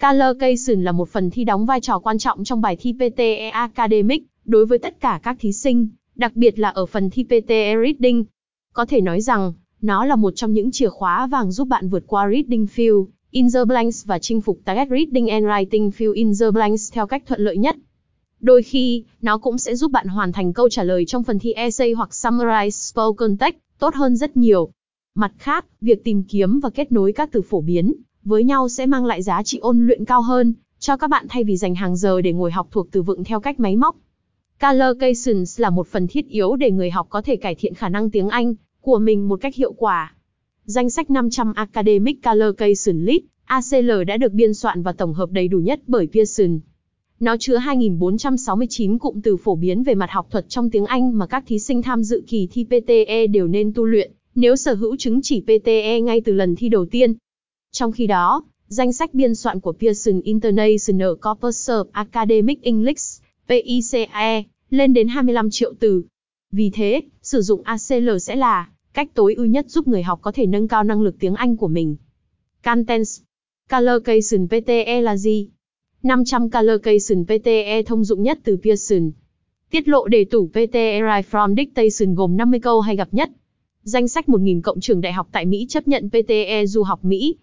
Collocation là một phần thi đóng vai trò quan trọng trong bài thi PTE Academic đối với tất cả các thí sinh, đặc biệt là ở phần thi PTE Reading. Có thể nói rằng, nó là một trong những chìa khóa vàng giúp bạn vượt qua Reading Field, in the blanks và chinh phục target Reading and Writing Field in the blanks theo cách thuận lợi nhất. Đôi khi, nó cũng sẽ giúp bạn hoàn thành câu trả lời trong phần thi essay hoặc summarize spoken text tốt hơn rất nhiều. Mặt khác, việc tìm kiếm và kết nối các từ phổ biến với nhau sẽ mang lại giá trị ôn luyện cao hơn cho các bạn thay vì dành hàng giờ để ngồi học thuộc từ vựng theo cách máy móc. Collocations là một phần thiết yếu để người học có thể cải thiện khả năng tiếng Anh của mình một cách hiệu quả. Danh sách 500 Academic Collocation List, ACL đã được biên soạn và tổng hợp đầy đủ nhất bởi Pearson. Nó chứa 2.469 cụm từ phổ biến về mặt học thuật trong tiếng Anh mà các thí sinh tham dự kỳ thi PTE đều nên tu luyện, nếu sở hữu chứng chỉ PTE ngay từ lần thi đầu tiên. Trong khi đó, danh sách biên soạn của Pearson International Corpus of Academic English, PICE, lên đến 25 triệu từ. Vì thế, sử dụng ACL sẽ là cách tối ưu nhất giúp người học có thể nâng cao năng lực tiếng Anh của mình. Contents Collocation PTE là gì? 500 Collocation PTE thông dụng nhất từ Pearson. Tiết lộ đề tủ PTE Right from Dictation gồm 50 câu hay gặp nhất. Danh sách 1.000 cộng trường đại học tại Mỹ chấp nhận PTE du học Mỹ.